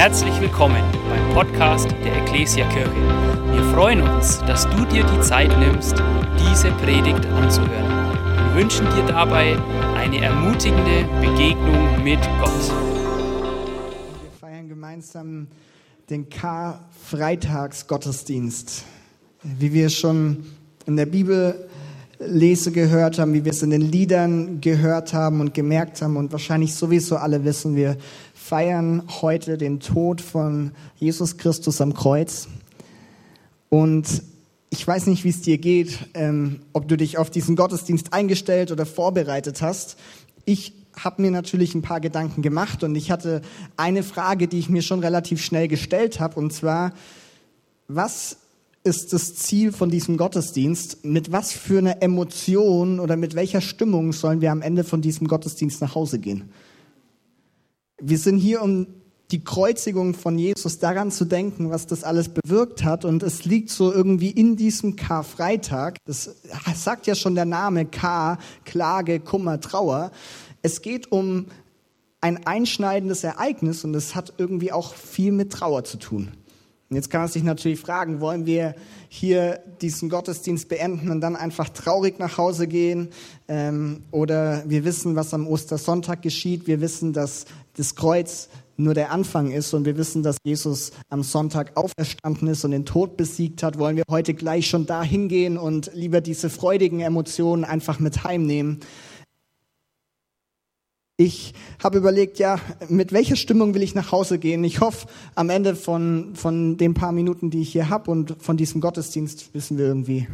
Herzlich willkommen beim Podcast der Ecclesia Kirche. Wir freuen uns, dass du dir die Zeit nimmst, diese Predigt anzuhören. Wir wünschen dir dabei eine ermutigende Begegnung mit Gott. Wir feiern gemeinsam den Karfreitagsgottesdienst. Wie wir schon in der Bibel lese gehört haben, wie wir es in den Liedern gehört haben und gemerkt haben und wahrscheinlich sowieso alle wissen, wir feiern heute den Tod von Jesus Christus am Kreuz. Und ich weiß nicht, wie es dir geht, ähm, ob du dich auf diesen Gottesdienst eingestellt oder vorbereitet hast. Ich habe mir natürlich ein paar Gedanken gemacht und ich hatte eine Frage, die ich mir schon relativ schnell gestellt habe, und zwar, was ist das Ziel von diesem Gottesdienst? Mit was für einer Emotion oder mit welcher Stimmung sollen wir am Ende von diesem Gottesdienst nach Hause gehen? Wir sind hier, um die Kreuzigung von Jesus daran zu denken, was das alles bewirkt hat. Und es liegt so irgendwie in diesem Karfreitag. Das sagt ja schon der Name K, Klage, Kummer, Trauer. Es geht um ein einschneidendes Ereignis und es hat irgendwie auch viel mit Trauer zu tun. Und jetzt kann man sich natürlich fragen, wollen wir hier diesen Gottesdienst beenden und dann einfach traurig nach Hause gehen? Ähm, oder wir wissen, was am Ostersonntag geschieht. Wir wissen, dass das Kreuz nur der Anfang ist und wir wissen, dass Jesus am Sonntag auferstanden ist und den Tod besiegt hat. Wollen wir heute gleich schon da hingehen und lieber diese freudigen Emotionen einfach mit heimnehmen? Ich habe überlegt, ja, mit welcher Stimmung will ich nach Hause gehen? Ich hoffe, am Ende von, von den paar Minuten, die ich hier habe und von diesem Gottesdienst wissen wir irgendwie,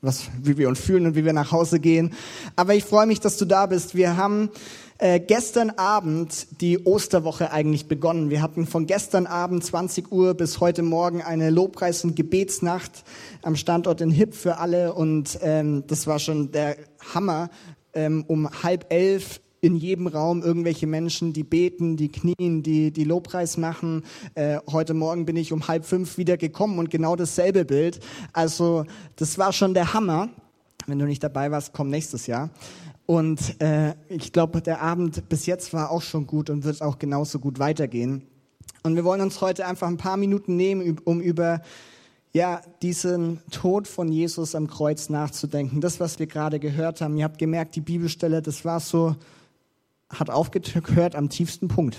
was, wie wir uns fühlen und wie wir nach Hause gehen. Aber ich freue mich, dass du da bist. Wir haben äh, gestern Abend die Osterwoche eigentlich begonnen. Wir hatten von gestern Abend 20 Uhr bis heute Morgen eine Lobpreis- und Gebetsnacht am Standort in Hipp für alle und ähm, das war schon der Hammer. Ähm, um halb elf in jedem Raum irgendwelche Menschen, die beten, die knien, die, die Lobpreis machen. Äh, heute Morgen bin ich um halb fünf wieder gekommen und genau dasselbe Bild. Also das war schon der Hammer. Wenn du nicht dabei warst, komm nächstes Jahr. Und äh, ich glaube, der Abend bis jetzt war auch schon gut und wird auch genauso gut weitergehen. Und wir wollen uns heute einfach ein paar Minuten nehmen, um über ja, diesen Tod von Jesus am Kreuz nachzudenken. Das, was wir gerade gehört haben. Ihr habt gemerkt, die Bibelstelle, das war so hat aufgehört am tiefsten Punkt.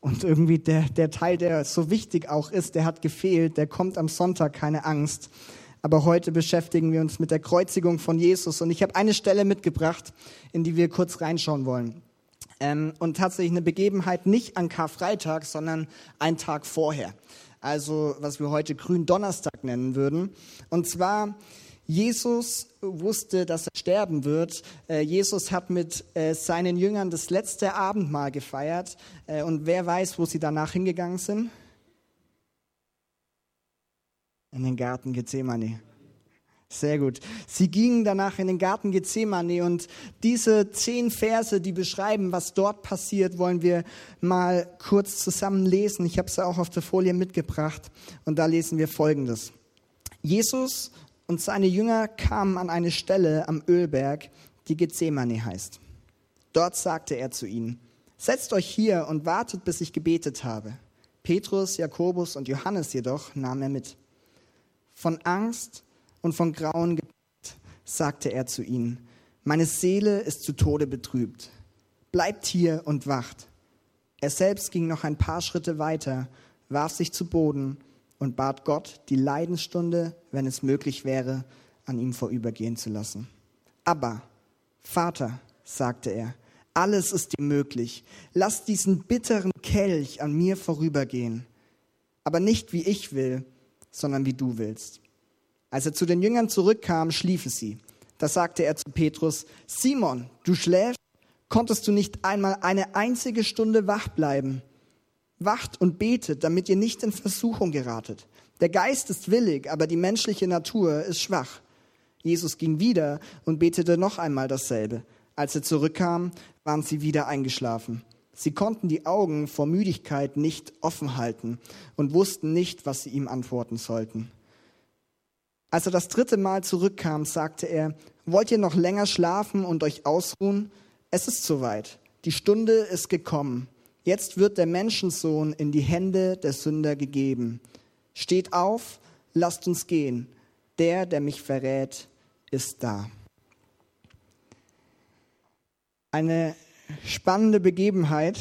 Und irgendwie der, der Teil, der so wichtig auch ist, der hat gefehlt, der kommt am Sonntag, keine Angst. Aber heute beschäftigen wir uns mit der Kreuzigung von Jesus. Und ich habe eine Stelle mitgebracht, in die wir kurz reinschauen wollen. Ähm, und tatsächlich eine Begebenheit nicht an Karfreitag, sondern einen Tag vorher. Also was wir heute Gründonnerstag nennen würden. Und zwar Jesus wusste, dass er sterben wird. Äh, Jesus hat mit äh, seinen Jüngern das letzte Abendmahl gefeiert. Äh, und wer weiß, wo sie danach hingegangen sind? In den Garten Gethsemane. Sehr gut. Sie gingen danach in den Garten Gethsemane und diese zehn Verse, die beschreiben, was dort passiert, wollen wir mal kurz zusammen lesen. Ich habe sie auch auf der Folie mitgebracht und da lesen wir Folgendes. Jesus und seine Jünger kamen an eine Stelle am Ölberg, die Gethsemane heißt. Dort sagte er zu ihnen, setzt euch hier und wartet, bis ich gebetet habe. Petrus, Jakobus und Johannes jedoch nahm er mit. Von Angst und von Grauen gepackt, sagte er zu ihnen, meine Seele ist zu Tode betrübt. Bleibt hier und wacht. Er selbst ging noch ein paar Schritte weiter, warf sich zu Boden und bat Gott, die Leidensstunde, wenn es möglich wäre, an ihm vorübergehen zu lassen. Aber, Vater, sagte er, alles ist dir möglich. Lass diesen bitteren Kelch an mir vorübergehen. Aber nicht wie ich will, sondern wie du willst. Als er zu den Jüngern zurückkam, schliefen sie. Da sagte er zu Petrus, Simon, du schläfst? Konntest du nicht einmal eine einzige Stunde wach bleiben? Wacht und betet, damit ihr nicht in Versuchung geratet. Der Geist ist willig, aber die menschliche Natur ist schwach. Jesus ging wieder und betete noch einmal dasselbe. Als er zurückkam, waren sie wieder eingeschlafen. Sie konnten die Augen vor Müdigkeit nicht offen halten und wussten nicht, was sie ihm antworten sollten. Als er das dritte Mal zurückkam, sagte er, wollt ihr noch länger schlafen und euch ausruhen? Es ist soweit. Die Stunde ist gekommen. Jetzt wird der Menschensohn in die Hände der Sünder gegeben. Steht auf, lasst uns gehen. Der, der mich verrät, ist da. Eine spannende Begebenheit,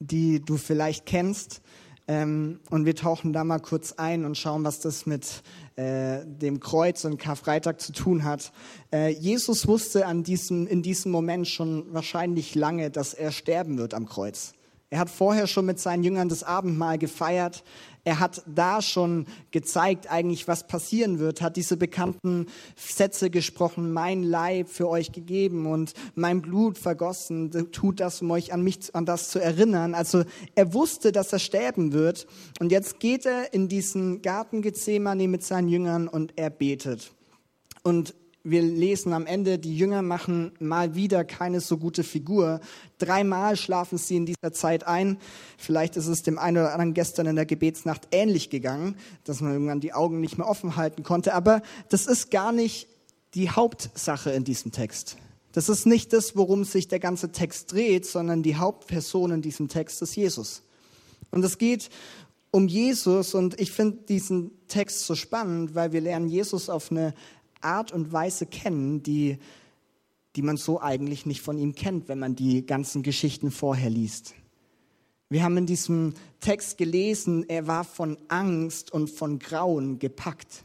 die du vielleicht kennst. Ähm, und wir tauchen da mal kurz ein und schauen, was das mit äh, dem Kreuz und Karfreitag zu tun hat. Äh, Jesus wusste an diesem, in diesem Moment schon wahrscheinlich lange, dass er sterben wird am Kreuz. Er hat vorher schon mit seinen Jüngern das Abendmahl gefeiert. Er hat da schon gezeigt, eigentlich, was passieren wird, hat diese bekannten Sätze gesprochen, mein Leib für euch gegeben und mein Blut vergossen, tut das, um euch an mich, an das zu erinnern. Also er wusste, dass er sterben wird. Und jetzt geht er in diesen Garten Gethsemane mit seinen Jüngern und er betet. Und wir lesen am Ende, die Jünger machen mal wieder keine so gute Figur. Dreimal schlafen sie in dieser Zeit ein. Vielleicht ist es dem einen oder anderen gestern in der Gebetsnacht ähnlich gegangen, dass man irgendwann die Augen nicht mehr offen halten konnte. Aber das ist gar nicht die Hauptsache in diesem Text. Das ist nicht das, worum sich der ganze Text dreht, sondern die Hauptperson in diesem Text ist Jesus. Und es geht um Jesus und ich finde diesen Text so spannend, weil wir lernen Jesus auf eine Art und Weise kennen, die, die man so eigentlich nicht von ihm kennt, wenn man die ganzen Geschichten vorher liest. Wir haben in diesem Text gelesen, er war von Angst und von Grauen gepackt.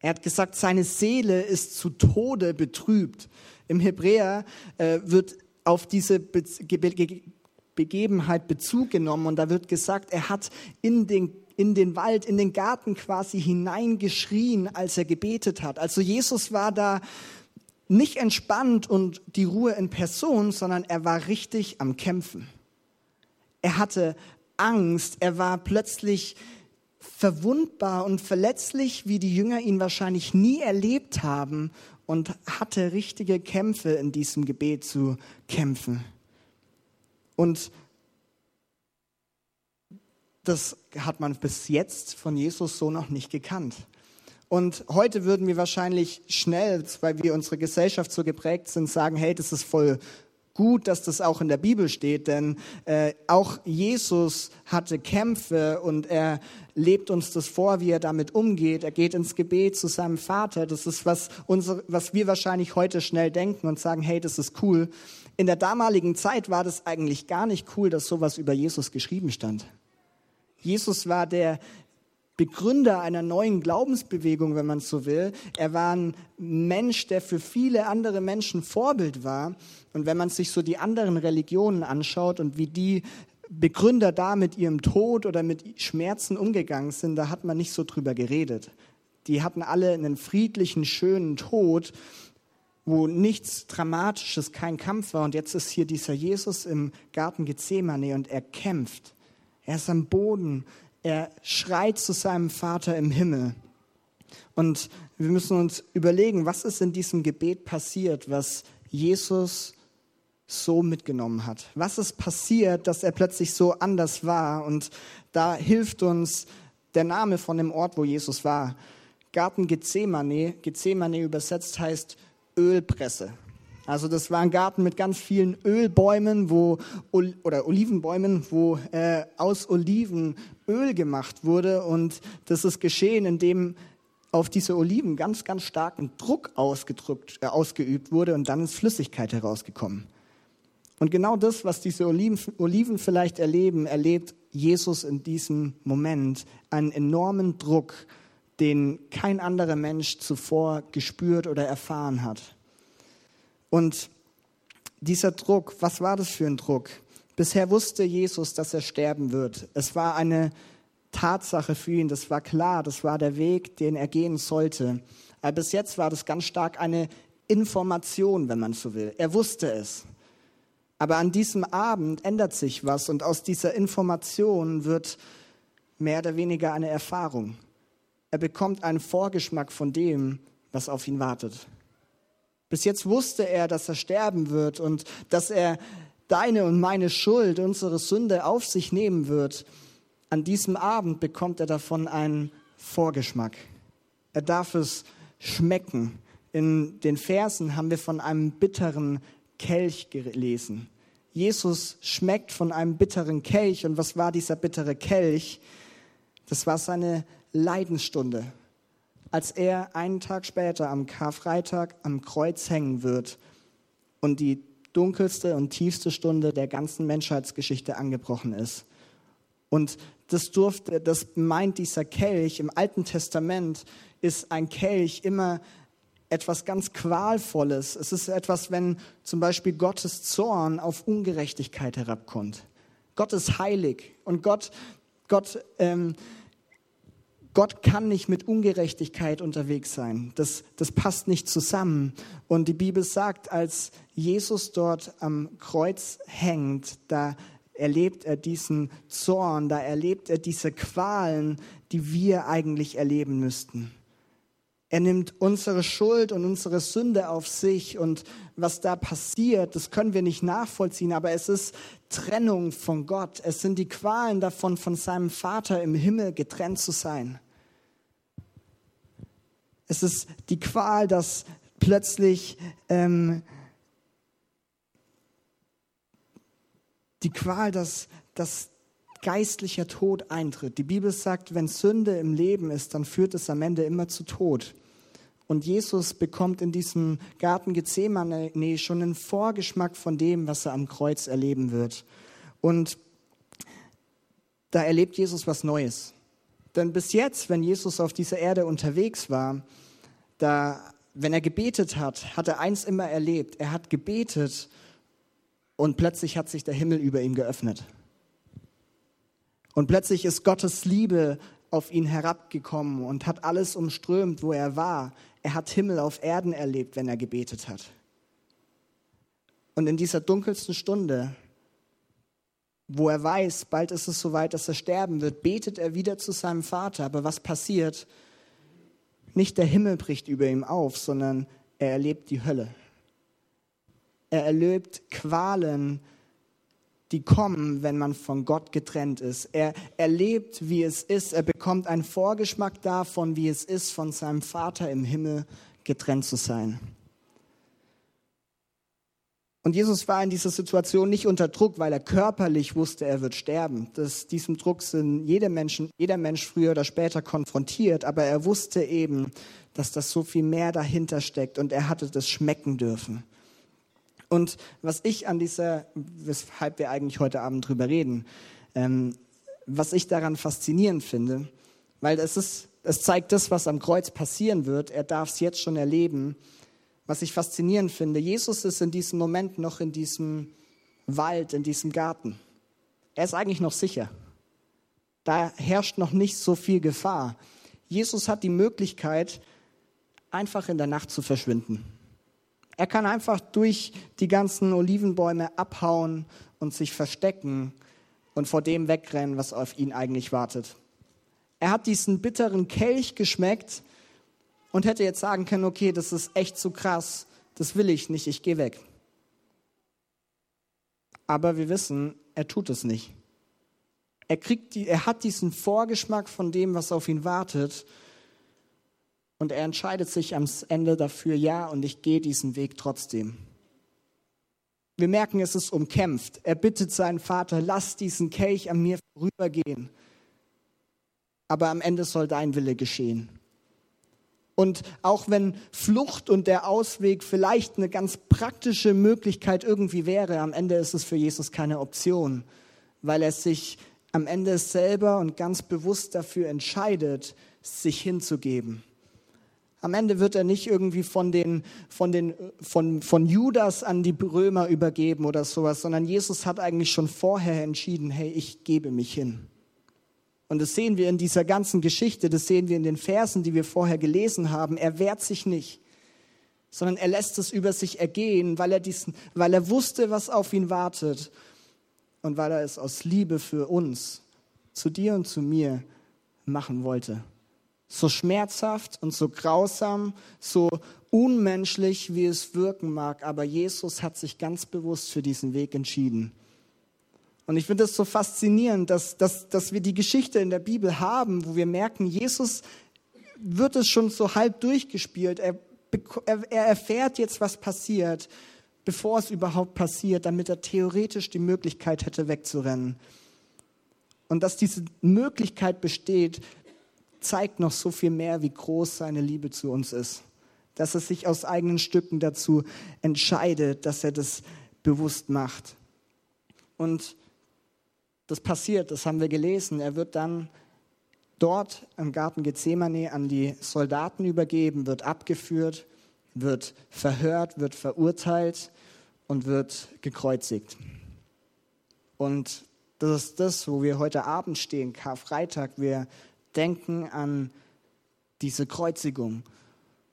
Er hat gesagt, seine Seele ist zu Tode betrübt. Im Hebräer äh, wird auf diese Be Ge Begebenheit Bezug genommen und da wird gesagt, er hat in den in den Wald, in den Garten quasi hineingeschrien, als er gebetet hat. Also Jesus war da nicht entspannt und die Ruhe in Person, sondern er war richtig am Kämpfen. Er hatte Angst, er war plötzlich verwundbar und verletzlich, wie die Jünger ihn wahrscheinlich nie erlebt haben und hatte richtige Kämpfe in diesem Gebet zu kämpfen. Und das hat man bis jetzt von Jesus so noch nicht gekannt. Und heute würden wir wahrscheinlich schnell, weil wir unsere Gesellschaft so geprägt sind, sagen, hey, das ist voll gut, dass das auch in der Bibel steht, denn äh, auch Jesus hatte Kämpfe und er lebt uns das vor, wie er damit umgeht. Er geht ins Gebet zu seinem Vater. Das ist was, unsere, was wir wahrscheinlich heute schnell denken und sagen, hey, das ist cool. In der damaligen Zeit war das eigentlich gar nicht cool, dass sowas über Jesus geschrieben stand. Jesus war der Begründer einer neuen Glaubensbewegung, wenn man so will. Er war ein Mensch, der für viele andere Menschen Vorbild war. Und wenn man sich so die anderen Religionen anschaut und wie die Begründer da mit ihrem Tod oder mit Schmerzen umgegangen sind, da hat man nicht so drüber geredet. Die hatten alle einen friedlichen, schönen Tod, wo nichts Dramatisches, kein Kampf war. Und jetzt ist hier dieser Jesus im Garten Gethsemane und er kämpft. Er ist am Boden. Er schreit zu seinem Vater im Himmel. Und wir müssen uns überlegen, was ist in diesem Gebet passiert, was Jesus so mitgenommen hat. Was ist passiert, dass er plötzlich so anders war? Und da hilft uns der Name von dem Ort, wo Jesus war. Garten Gethsemane. Gethsemane übersetzt heißt Ölpresse. Also das war ein Garten mit ganz vielen Ölbäumen wo, oder Olivenbäumen, wo äh, aus Oliven Öl gemacht wurde. Und das ist geschehen, indem auf diese Oliven ganz, ganz starken Druck ausgedrückt, äh, ausgeübt wurde und dann ist Flüssigkeit herausgekommen. Und genau das, was diese Oliven, Oliven vielleicht erleben, erlebt Jesus in diesem Moment einen enormen Druck, den kein anderer Mensch zuvor gespürt oder erfahren hat. Und dieser Druck, was war das für ein Druck? Bisher wusste Jesus, dass er sterben wird. Es war eine Tatsache für ihn, das war klar, das war der Weg, den er gehen sollte. Aber bis jetzt war das ganz stark eine Information, wenn man so will. Er wusste es. Aber an diesem Abend ändert sich was und aus dieser Information wird mehr oder weniger eine Erfahrung. Er bekommt einen Vorgeschmack von dem, was auf ihn wartet. Bis jetzt wusste er, dass er sterben wird und dass er deine und meine Schuld, unsere Sünde auf sich nehmen wird. An diesem Abend bekommt er davon einen Vorgeschmack. Er darf es schmecken. In den Versen haben wir von einem bitteren Kelch gelesen. Jesus schmeckt von einem bitteren Kelch. Und was war dieser bittere Kelch? Das war seine Leidensstunde, als er einen Tag später am Karfreitag am Kreuz hängen wird und die dunkelste und tiefste Stunde der ganzen Menschheitsgeschichte angebrochen ist. Und das durfte, das meint dieser Kelch im Alten Testament ist ein Kelch immer etwas ganz Qualvolles. Es ist etwas, wenn zum Beispiel Gottes Zorn auf Ungerechtigkeit herabkommt. Gott ist heilig und Gott, Gott, ähm, Gott kann nicht mit Ungerechtigkeit unterwegs sein. Das, das passt nicht zusammen. Und die Bibel sagt, als Jesus dort am Kreuz hängt, da erlebt er diesen Zorn, da erlebt er diese Qualen, die wir eigentlich erleben müssten. Er nimmt unsere Schuld und unsere Sünde auf sich und was da passiert, das können wir nicht nachvollziehen, aber es ist Trennung von Gott. Es sind die Qualen davon, von seinem Vater im Himmel getrennt zu sein. Es ist die Qual, dass plötzlich ähm, die Qual, dass, dass geistlicher Tod eintritt. Die Bibel sagt, wenn Sünde im Leben ist, dann führt es am Ende immer zu Tod. Und Jesus bekommt in diesem Garten Gethsemane schon einen Vorgeschmack von dem, was er am Kreuz erleben wird. Und da erlebt Jesus was Neues. Denn bis jetzt, wenn Jesus auf dieser Erde unterwegs war, da, wenn er gebetet hat, hat er eins immer erlebt. Er hat gebetet und plötzlich hat sich der Himmel über ihm geöffnet. Und plötzlich ist Gottes Liebe auf ihn herabgekommen und hat alles umströmt, wo er war. Er hat Himmel auf Erden erlebt, wenn er gebetet hat. Und in dieser dunkelsten Stunde, wo er weiß, bald ist es soweit, dass er sterben wird, betet er wieder zu seinem Vater. Aber was passiert? Nicht der Himmel bricht über ihm auf, sondern er erlebt die Hölle. Er erlebt Qualen, die kommen, wenn man von Gott getrennt ist. Er erlebt, wie es ist. Er bekommt einen Vorgeschmack davon, wie es ist, von seinem Vater im Himmel getrennt zu sein. Und Jesus war in dieser Situation nicht unter Druck, weil er körperlich wusste, er wird sterben. Das, diesem Druck sind jeder, Menschen, jeder Mensch früher oder später konfrontiert, aber er wusste eben, dass das so viel mehr dahinter steckt und er hatte das schmecken dürfen. Und was ich an dieser, weshalb wir eigentlich heute Abend drüber reden, ähm, was ich daran faszinierend finde, weil es ist, es zeigt das, was am Kreuz passieren wird. Er darf es jetzt schon erleben. Was ich faszinierend finde, Jesus ist in diesem Moment noch in diesem Wald, in diesem Garten. Er ist eigentlich noch sicher. Da herrscht noch nicht so viel Gefahr. Jesus hat die Möglichkeit, einfach in der Nacht zu verschwinden. Er kann einfach durch die ganzen Olivenbäume abhauen und sich verstecken und vor dem wegrennen, was auf ihn eigentlich wartet. Er hat diesen bitteren Kelch geschmeckt und hätte jetzt sagen können, okay, das ist echt zu krass, das will ich nicht, ich gehe weg. Aber wir wissen, er tut es nicht. Er, kriegt die, er hat diesen Vorgeschmack von dem, was auf ihn wartet und er entscheidet sich am Ende dafür, ja, und ich gehe diesen Weg trotzdem. Wir merken, es ist umkämpft. Er bittet seinen Vater, lass diesen Kelch an mir vorübergehen. Aber am Ende soll dein Wille geschehen. Und auch wenn Flucht und der Ausweg vielleicht eine ganz praktische Möglichkeit irgendwie wäre, am Ende ist es für Jesus keine Option, weil er sich am Ende selber und ganz bewusst dafür entscheidet, sich hinzugeben. Am Ende wird er nicht irgendwie von, den, von, den, von, von Judas an die Römer übergeben oder sowas, sondern Jesus hat eigentlich schon vorher entschieden, hey, ich gebe mich hin. Und das sehen wir in dieser ganzen Geschichte, das sehen wir in den Versen, die wir vorher gelesen haben. Er wehrt sich nicht, sondern er lässt es über sich ergehen, weil er, diesen, weil er wusste, was auf ihn wartet und weil er es aus Liebe für uns, zu dir und zu mir, machen wollte so schmerzhaft und so grausam, so unmenschlich, wie es wirken mag, aber Jesus hat sich ganz bewusst für diesen Weg entschieden. Und ich finde es so faszinierend, dass, dass, dass wir die Geschichte in der Bibel haben, wo wir merken, Jesus wird es schon so halb durchgespielt. Er, er, er erfährt jetzt, was passiert. bevor es überhaupt passiert, damit er theoretisch die Möglichkeit hätte, wegzurennen. Und dass diese Möglichkeit besteht, zeigt noch so viel mehr, wie groß seine Liebe zu uns ist. Dass er sich aus eigenen Stücken dazu entscheidet, dass er das bewusst macht. Und das passiert, das haben wir gelesen. Er wird dann dort im Garten Gethsemane an die Soldaten übergeben, wird abgeführt, wird verhört, wird verurteilt und wird gekreuzigt. Und das ist das, wo wir heute Abend stehen, Karfreitag. Wir denken an diese Kreuzigung,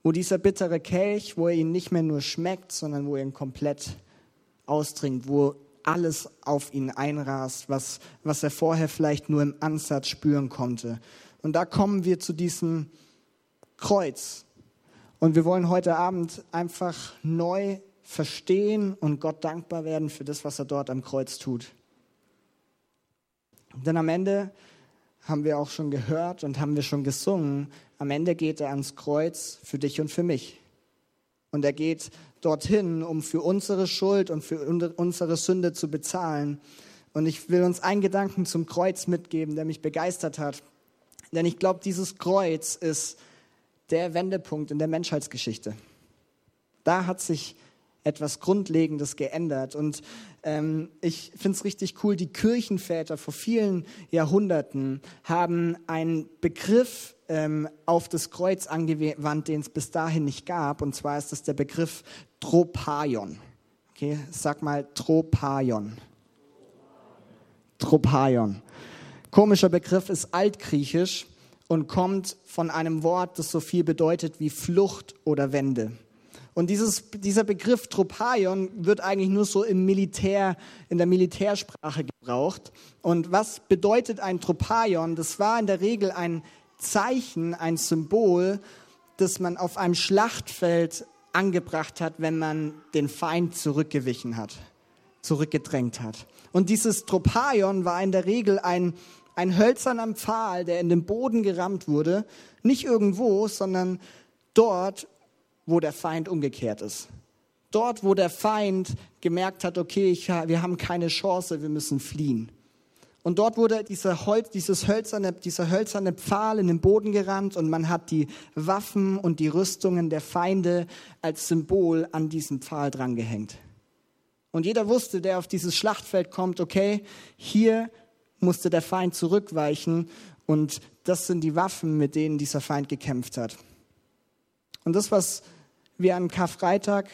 wo dieser bittere Kelch, wo er ihn nicht mehr nur schmeckt, sondern wo er ihn komplett ausdringt, wo alles auf ihn einrast, was, was er vorher vielleicht nur im Ansatz spüren konnte. Und da kommen wir zu diesem Kreuz. Und wir wollen heute Abend einfach neu verstehen und Gott dankbar werden für das, was er dort am Kreuz tut. Denn am Ende haben wir auch schon gehört und haben wir schon gesungen, am Ende geht er ans Kreuz für dich und für mich. Und er geht dorthin, um für unsere Schuld und für unsere Sünde zu bezahlen. Und ich will uns einen Gedanken zum Kreuz mitgeben, der mich begeistert hat. Denn ich glaube, dieses Kreuz ist der Wendepunkt in der Menschheitsgeschichte. Da hat sich etwas Grundlegendes geändert. Und ähm, ich finde es richtig cool, die Kirchenväter vor vielen Jahrhunderten haben einen Begriff ähm, auf das Kreuz angewandt, den es bis dahin nicht gab. Und zwar ist das der Begriff Tropaion. Okay, sag mal Tropaion. Tropaion. Komischer Begriff ist altgriechisch und kommt von einem Wort, das so viel bedeutet wie Flucht oder Wende. Und dieses, dieser Begriff Tropaion wird eigentlich nur so im Militär, in der Militärsprache gebraucht. Und was bedeutet ein Tropaion? Das war in der Regel ein Zeichen, ein Symbol, das man auf einem Schlachtfeld angebracht hat, wenn man den Feind zurückgewichen hat, zurückgedrängt hat. Und dieses Tropaion war in der Regel ein, ein hölzerner Pfahl, der in den Boden gerammt wurde, nicht irgendwo, sondern dort, wo der Feind umgekehrt ist. Dort, wo der Feind gemerkt hat, okay, ich, wir haben keine Chance, wir müssen fliehen. Und dort wurde dieser, Holz, dieses hölzerne, dieser hölzerne Pfahl in den Boden gerannt und man hat die Waffen und die Rüstungen der Feinde als Symbol an diesen Pfahl drangehängt. Und jeder wusste, der auf dieses Schlachtfeld kommt, okay, hier musste der Feind zurückweichen und das sind die Waffen, mit denen dieser Feind gekämpft hat. Und das, was wir an Karfreitag,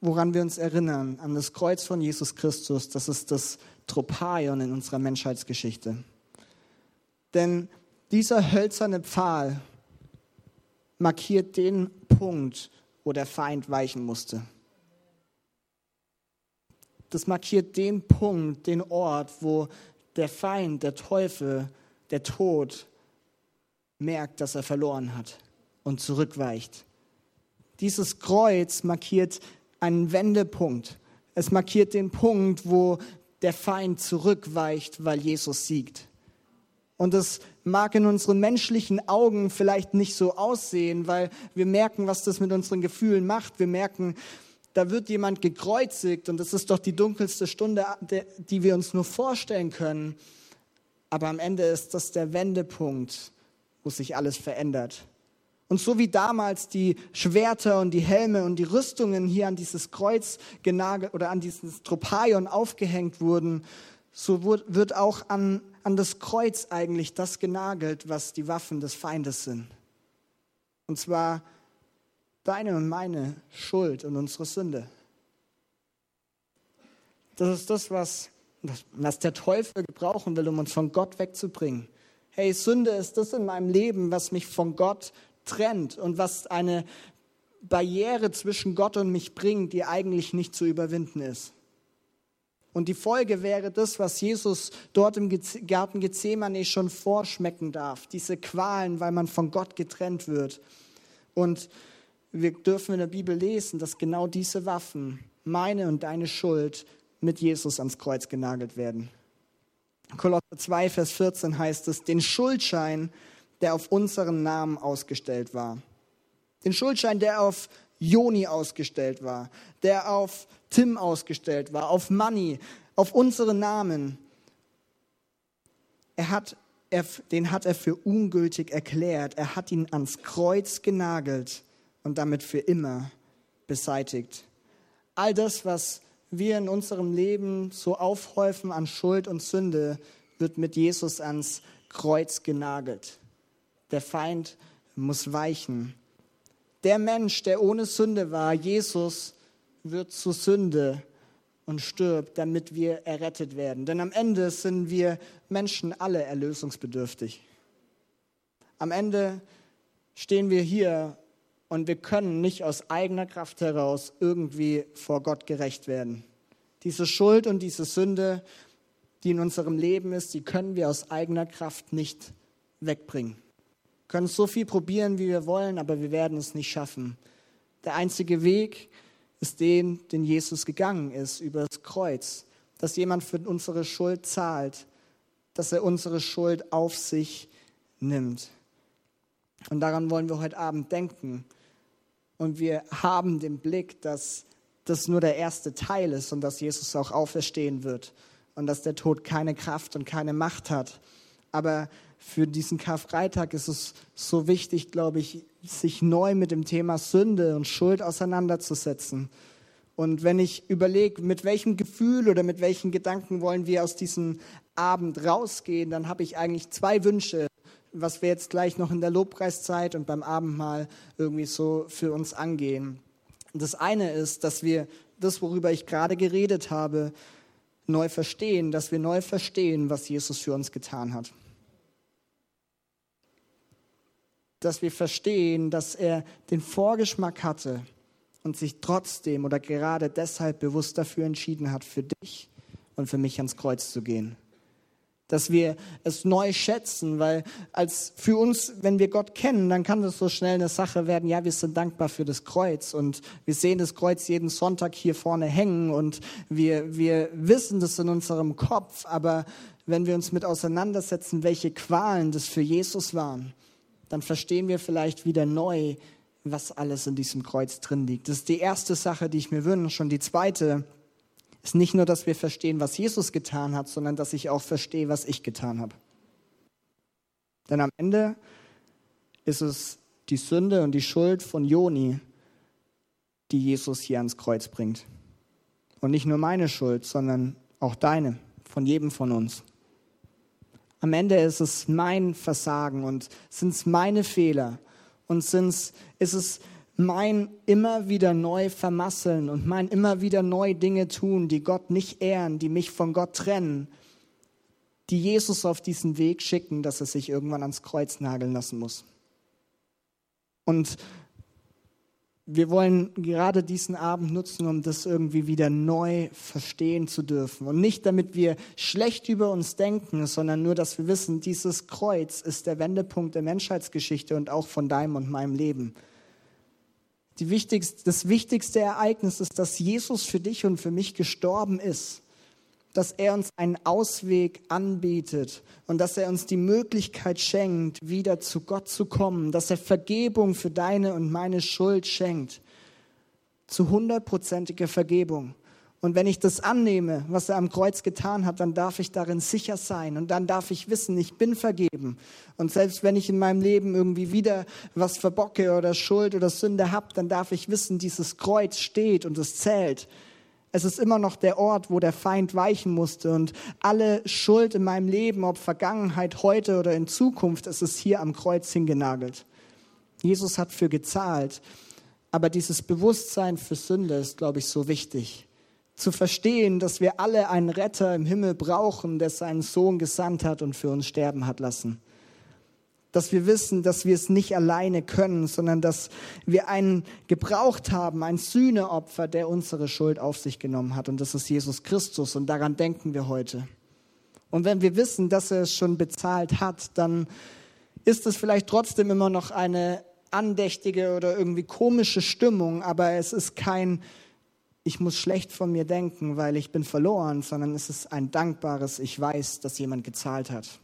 woran wir uns erinnern, an das Kreuz von Jesus Christus, das ist das Tropaion in unserer Menschheitsgeschichte. Denn dieser hölzerne Pfahl markiert den Punkt, wo der Feind weichen musste. Das markiert den Punkt, den Ort, wo der Feind, der Teufel, der Tod merkt, dass er verloren hat und zurückweicht. Dieses Kreuz markiert einen Wendepunkt. Es markiert den Punkt, wo der Feind zurückweicht, weil Jesus siegt. Und das mag in unseren menschlichen Augen vielleicht nicht so aussehen, weil wir merken, was das mit unseren Gefühlen macht. Wir merken, da wird jemand gekreuzigt und das ist doch die dunkelste Stunde, die wir uns nur vorstellen können. Aber am Ende ist das der Wendepunkt, wo sich alles verändert. Und so wie damals die Schwerter und die Helme und die Rüstungen hier an dieses Kreuz genagelt oder an dieses Tropaion aufgehängt wurden, so wird auch an, an das Kreuz eigentlich das genagelt, was die Waffen des Feindes sind. Und zwar deine und meine Schuld und unsere Sünde. Das ist das, was, was der Teufel gebrauchen will, um uns von Gott wegzubringen. Hey, Sünde ist das in meinem Leben, was mich von Gott trennt und was eine Barriere zwischen Gott und mich bringt, die eigentlich nicht zu überwinden ist. Und die Folge wäre das, was Jesus dort im Garten Gethsemane schon vorschmecken darf. Diese Qualen, weil man von Gott getrennt wird. Und wir dürfen in der Bibel lesen, dass genau diese Waffen, meine und deine Schuld, mit Jesus ans Kreuz genagelt werden. Kolosser 2, Vers 14 heißt es, den Schuldschein, der auf unseren Namen ausgestellt war. Den Schuldschein, der auf Joni ausgestellt war, der auf Tim ausgestellt war, auf Money, auf unsere Namen. Er hat, er, den hat er für ungültig erklärt. Er hat ihn ans Kreuz genagelt und damit für immer beseitigt. All das, was wir in unserem Leben so aufhäufen an Schuld und Sünde, wird mit Jesus ans Kreuz genagelt. Der Feind muss weichen. Der Mensch, der ohne Sünde war, Jesus, wird zu Sünde und stirbt, damit wir errettet werden. Denn am Ende sind wir Menschen alle erlösungsbedürftig. Am Ende stehen wir hier und wir können nicht aus eigener Kraft heraus irgendwie vor Gott gerecht werden. Diese Schuld und diese Sünde, die in unserem Leben ist, die können wir aus eigener Kraft nicht wegbringen. Können so viel probieren, wie wir wollen, aber wir werden es nicht schaffen. Der einzige Weg ist den, den Jesus gegangen ist, über das Kreuz, dass jemand für unsere Schuld zahlt, dass er unsere Schuld auf sich nimmt. Und daran wollen wir heute Abend denken. Und wir haben den Blick, dass das nur der erste Teil ist und dass Jesus auch auferstehen wird und dass der Tod keine Kraft und keine Macht hat. Aber für diesen Karfreitag ist es so wichtig, glaube ich, sich neu mit dem Thema Sünde und Schuld auseinanderzusetzen. Und wenn ich überlege, mit welchem Gefühl oder mit welchen Gedanken wollen wir aus diesem Abend rausgehen, dann habe ich eigentlich zwei Wünsche was wir jetzt gleich noch in der Lobpreiszeit und beim Abendmahl irgendwie so für uns angehen. Das eine ist, dass wir das, worüber ich gerade geredet habe, neu verstehen, dass wir neu verstehen, was Jesus für uns getan hat. Dass wir verstehen, dass er den Vorgeschmack hatte und sich trotzdem oder gerade deshalb bewusst dafür entschieden hat, für dich und für mich ans Kreuz zu gehen. Dass wir es neu schätzen, weil als für uns, wenn wir Gott kennen, dann kann das so schnell eine Sache werden, ja, wir sind dankbar für das Kreuz und wir sehen das Kreuz jeden Sonntag hier vorne hängen und wir, wir wissen das in unserem Kopf, aber wenn wir uns mit auseinandersetzen, welche Qualen das für Jesus waren, dann verstehen wir vielleicht wieder neu, was alles in diesem Kreuz drin liegt. Das ist die erste Sache, die ich mir wünsche. Und die zweite, ist nicht nur, dass wir verstehen, was Jesus getan hat, sondern dass ich auch verstehe, was ich getan habe. Denn am Ende ist es die Sünde und die Schuld von Joni, die Jesus hier ans Kreuz bringt. Und nicht nur meine Schuld, sondern auch deine, von jedem von uns. Am Ende ist es mein Versagen und sind es meine Fehler und sind's, ist es mein immer wieder neu vermasseln und mein immer wieder neu Dinge tun, die Gott nicht ehren, die mich von Gott trennen, die Jesus auf diesen Weg schicken, dass er sich irgendwann ans Kreuz nageln lassen muss. Und wir wollen gerade diesen Abend nutzen, um das irgendwie wieder neu verstehen zu dürfen. Und nicht damit wir schlecht über uns denken, sondern nur, dass wir wissen, dieses Kreuz ist der Wendepunkt der Menschheitsgeschichte und auch von deinem und meinem Leben wichtigste, das wichtigste Ereignis ist, dass Jesus für dich und für mich gestorben ist, dass er uns einen Ausweg anbietet und dass er uns die Möglichkeit schenkt, wieder zu Gott zu kommen, dass er Vergebung für deine und meine Schuld schenkt, zu hundertprozentiger Vergebung. Und wenn ich das annehme, was er am Kreuz getan hat, dann darf ich darin sicher sein und dann darf ich wissen, ich bin vergeben. Und selbst wenn ich in meinem Leben irgendwie wieder was verbocke oder Schuld oder Sünde habe, dann darf ich wissen, dieses Kreuz steht und es zählt. Es ist immer noch der Ort, wo der Feind weichen musste und alle Schuld in meinem Leben, ob Vergangenheit, heute oder in Zukunft, es ist hier am Kreuz hingenagelt. Jesus hat für gezahlt. Aber dieses Bewusstsein für Sünde ist, glaube ich, so wichtig zu verstehen, dass wir alle einen Retter im Himmel brauchen, der seinen Sohn gesandt hat und für uns sterben hat lassen. Dass wir wissen, dass wir es nicht alleine können, sondern dass wir einen gebraucht haben, ein Sühneopfer, der unsere Schuld auf sich genommen hat. Und das ist Jesus Christus. Und daran denken wir heute. Und wenn wir wissen, dass er es schon bezahlt hat, dann ist es vielleicht trotzdem immer noch eine andächtige oder irgendwie komische Stimmung, aber es ist kein ich muss schlecht von mir denken, weil ich bin verloren, sondern es ist ein dankbares, ich weiß, dass jemand gezahlt hat.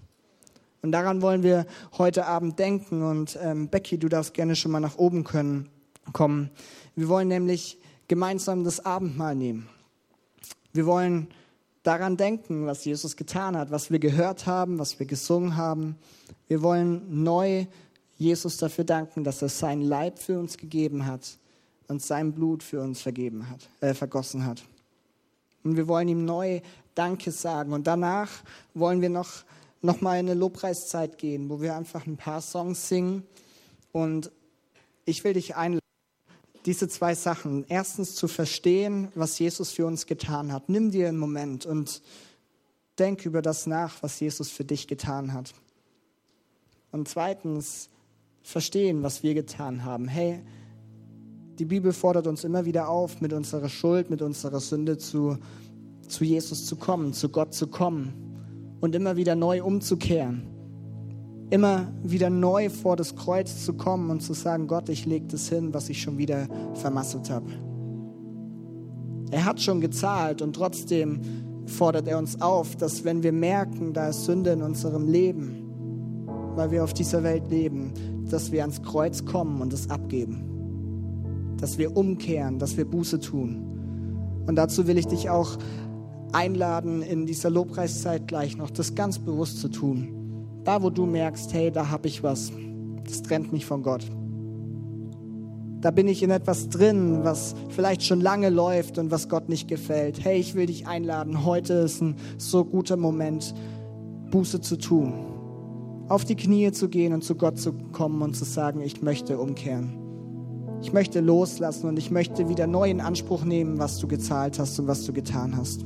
Und daran wollen wir heute Abend denken. Und ähm, Becky, du darfst gerne schon mal nach oben können. kommen. Wir wollen nämlich gemeinsam das Abendmahl nehmen. Wir wollen daran denken, was Jesus getan hat, was wir gehört haben, was wir gesungen haben. Wir wollen neu Jesus dafür danken, dass er sein Leib für uns gegeben hat und sein Blut für uns vergeben hat, äh, vergossen hat. Und wir wollen ihm neu Danke sagen. Und danach wollen wir noch, noch mal in eine Lobpreiszeit gehen, wo wir einfach ein paar Songs singen. Und ich will dich einladen, diese zwei Sachen. Erstens zu verstehen, was Jesus für uns getan hat. Nimm dir einen Moment und denk über das nach, was Jesus für dich getan hat. Und zweitens verstehen, was wir getan haben. Hey, die Bibel fordert uns immer wieder auf, mit unserer Schuld, mit unserer Sünde zu, zu Jesus zu kommen, zu Gott zu kommen und immer wieder neu umzukehren. Immer wieder neu vor das Kreuz zu kommen und zu sagen, Gott, ich lege das hin, was ich schon wieder vermasselt habe. Er hat schon gezahlt und trotzdem fordert er uns auf, dass wenn wir merken, da ist Sünde in unserem Leben, weil wir auf dieser Welt leben, dass wir ans Kreuz kommen und es abgeben dass wir umkehren, dass wir Buße tun. Und dazu will ich dich auch einladen, in dieser Lobpreiszeit gleich noch das ganz bewusst zu tun. Da, wo du merkst, hey, da habe ich was, das trennt mich von Gott. Da bin ich in etwas drin, was vielleicht schon lange läuft und was Gott nicht gefällt. Hey, ich will dich einladen. Heute ist ein so guter Moment, Buße zu tun. Auf die Knie zu gehen und zu Gott zu kommen und zu sagen, ich möchte umkehren. Ich möchte loslassen und ich möchte wieder neu in Anspruch nehmen, was du gezahlt hast und was du getan hast.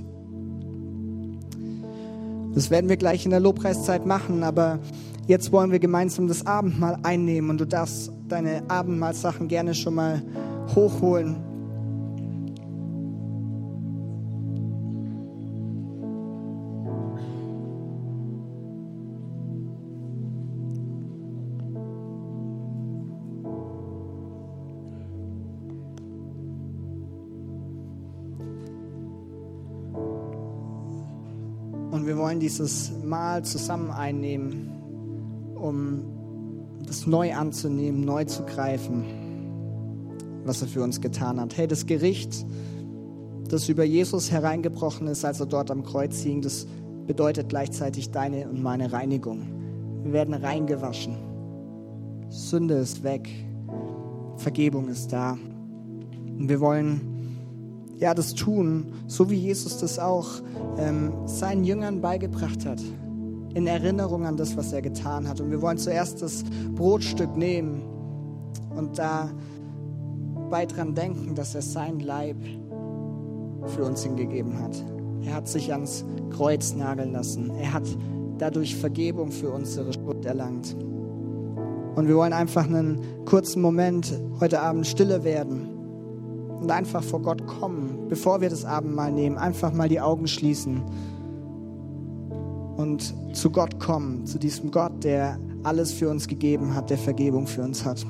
Das werden wir gleich in der Lobpreiszeit machen, aber jetzt wollen wir gemeinsam das Abendmahl einnehmen und du darfst deine Abendmahlsachen gerne schon mal hochholen. Wollen dieses Mahl zusammen einnehmen, um das neu anzunehmen, neu zu greifen, was er für uns getan hat. Hey, das Gericht, das über Jesus hereingebrochen ist, als er dort am Kreuz hing, das bedeutet gleichzeitig deine und meine Reinigung. Wir werden reingewaschen. Sünde ist weg. Vergebung ist da. Und wir wollen ja, das tun, so wie Jesus das auch ähm, seinen Jüngern beigebracht hat, in Erinnerung an das, was er getan hat. Und wir wollen zuerst das Brotstück nehmen und dabei dran denken, dass er sein Leib für uns hingegeben hat. Er hat sich ans Kreuz nageln lassen. Er hat dadurch Vergebung für unsere Schuld erlangt. Und wir wollen einfach einen kurzen Moment heute Abend stille werden und einfach vor Gott kommen, bevor wir das Abendmahl nehmen, einfach mal die Augen schließen und zu Gott kommen, zu diesem Gott, der alles für uns gegeben hat, der Vergebung für uns hat.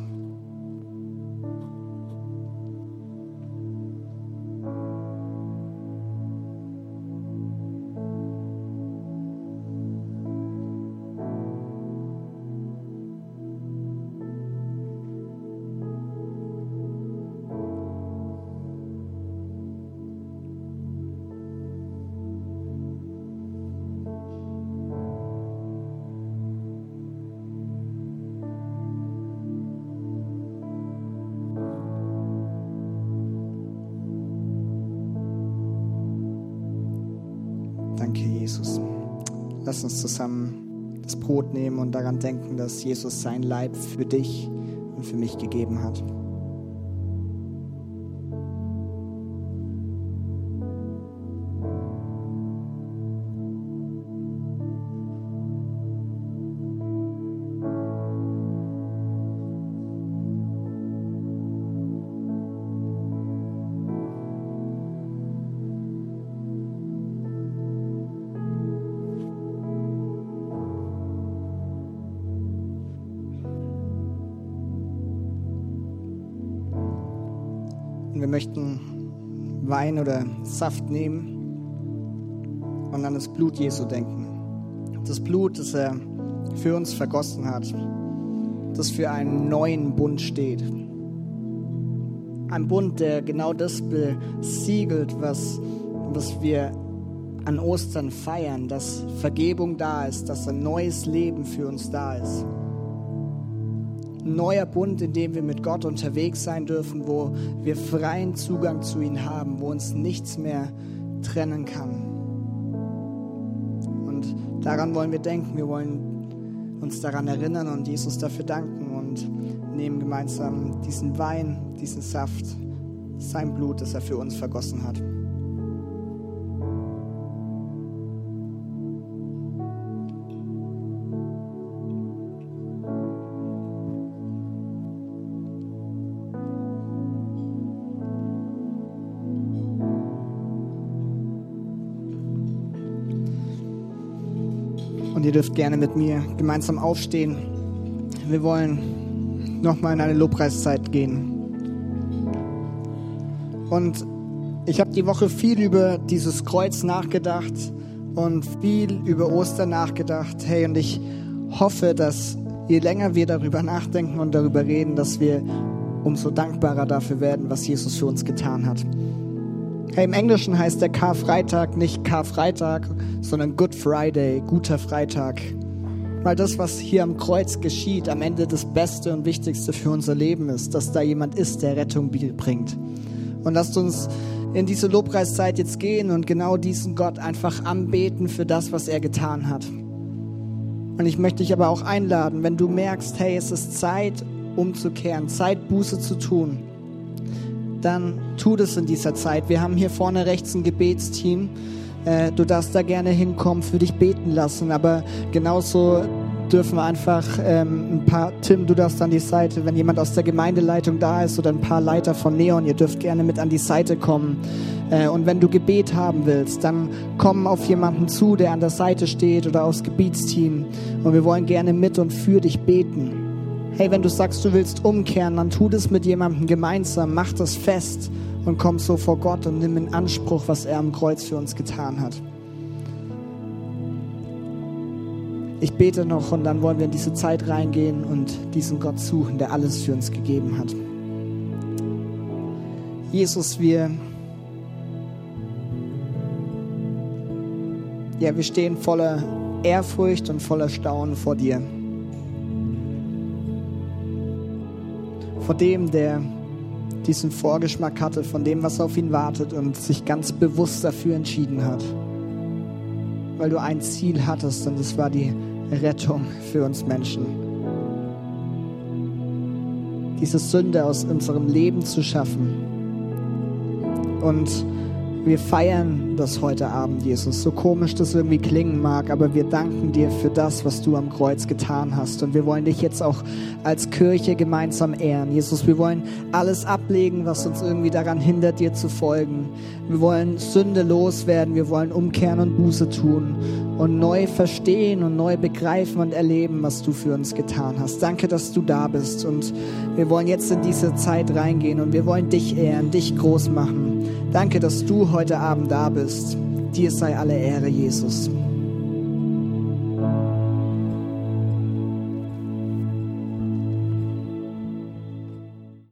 Lass uns zusammen das Brot nehmen und daran denken, dass Jesus sein Leib für dich und für mich gegeben hat. Wir möchten Wein oder Saft nehmen und an das Blut Jesu denken. Das Blut, das er für uns vergossen hat, das für einen neuen Bund steht. ein Bund, der genau das besiegelt, was, was wir an Ostern feiern, dass Vergebung da ist, dass ein neues Leben für uns da ist. Neuer Bund, in dem wir mit Gott unterwegs sein dürfen, wo wir freien Zugang zu ihm haben, wo uns nichts mehr trennen kann. Und daran wollen wir denken, wir wollen uns daran erinnern und Jesus dafür danken und nehmen gemeinsam diesen Wein, diesen Saft, sein Blut, das er für uns vergossen hat. Ihr dürft gerne mit mir gemeinsam aufstehen. Wir wollen nochmal in eine Lobpreiszeit gehen. Und ich habe die Woche viel über dieses Kreuz nachgedacht und viel über Ostern nachgedacht. Hey, und ich hoffe, dass je länger wir darüber nachdenken und darüber reden, dass wir umso dankbarer dafür werden, was Jesus für uns getan hat. Hey, im Englischen heißt der Karfreitag nicht Karfreitag, sondern Good Friday, guter Freitag. Weil das, was hier am Kreuz geschieht, am Ende das Beste und Wichtigste für unser Leben ist, dass da jemand ist, der Rettung bringt. Und lasst uns in diese Lobpreiszeit jetzt gehen und genau diesen Gott einfach anbeten für das, was er getan hat. Und ich möchte dich aber auch einladen, wenn du merkst, hey, es ist Zeit umzukehren, Zeit Buße zu tun, dann tu das in dieser Zeit. Wir haben hier vorne rechts ein Gebetsteam. Äh, du darfst da gerne hinkommen, für dich beten lassen, aber genauso dürfen wir einfach ähm, ein paar, Tim, du darfst an die Seite, wenn jemand aus der Gemeindeleitung da ist oder ein paar Leiter von Neon, ihr dürft gerne mit an die Seite kommen. Äh, und wenn du Gebet haben willst, dann komm auf jemanden zu, der an der Seite steht oder aufs Gebietsteam. Und wir wollen gerne mit und für dich beten. Hey, wenn du sagst, du willst umkehren, dann tu das mit jemandem gemeinsam, mach das fest und komm so vor Gott und nimm in Anspruch, was er am Kreuz für uns getan hat. Ich bete noch und dann wollen wir in diese Zeit reingehen und diesen Gott suchen, der alles für uns gegeben hat. Jesus, wir, ja, wir stehen voller Ehrfurcht und voller Staunen vor dir. Vor dem, der diesen Vorgeschmack hatte, von dem, was auf ihn wartet und sich ganz bewusst dafür entschieden hat. Weil du ein Ziel hattest und es war die Rettung für uns Menschen. Diese Sünde aus unserem Leben zu schaffen. Und wir feiern das heute Abend, Jesus. So komisch das irgendwie klingen mag, aber wir danken dir für das, was du am Kreuz getan hast. Und wir wollen dich jetzt auch als Kirche gemeinsam ehren. Jesus, wir wollen alles ablegen, was uns irgendwie daran hindert, dir zu folgen. Wir wollen Sünde loswerden. Wir wollen umkehren und Buße tun und neu verstehen und neu begreifen und erleben, was du für uns getan hast. Danke, dass du da bist. Und wir wollen jetzt in diese Zeit reingehen und wir wollen dich ehren, dich groß machen. Danke, dass du heute Abend da bist. Dir sei alle Ehre, Jesus.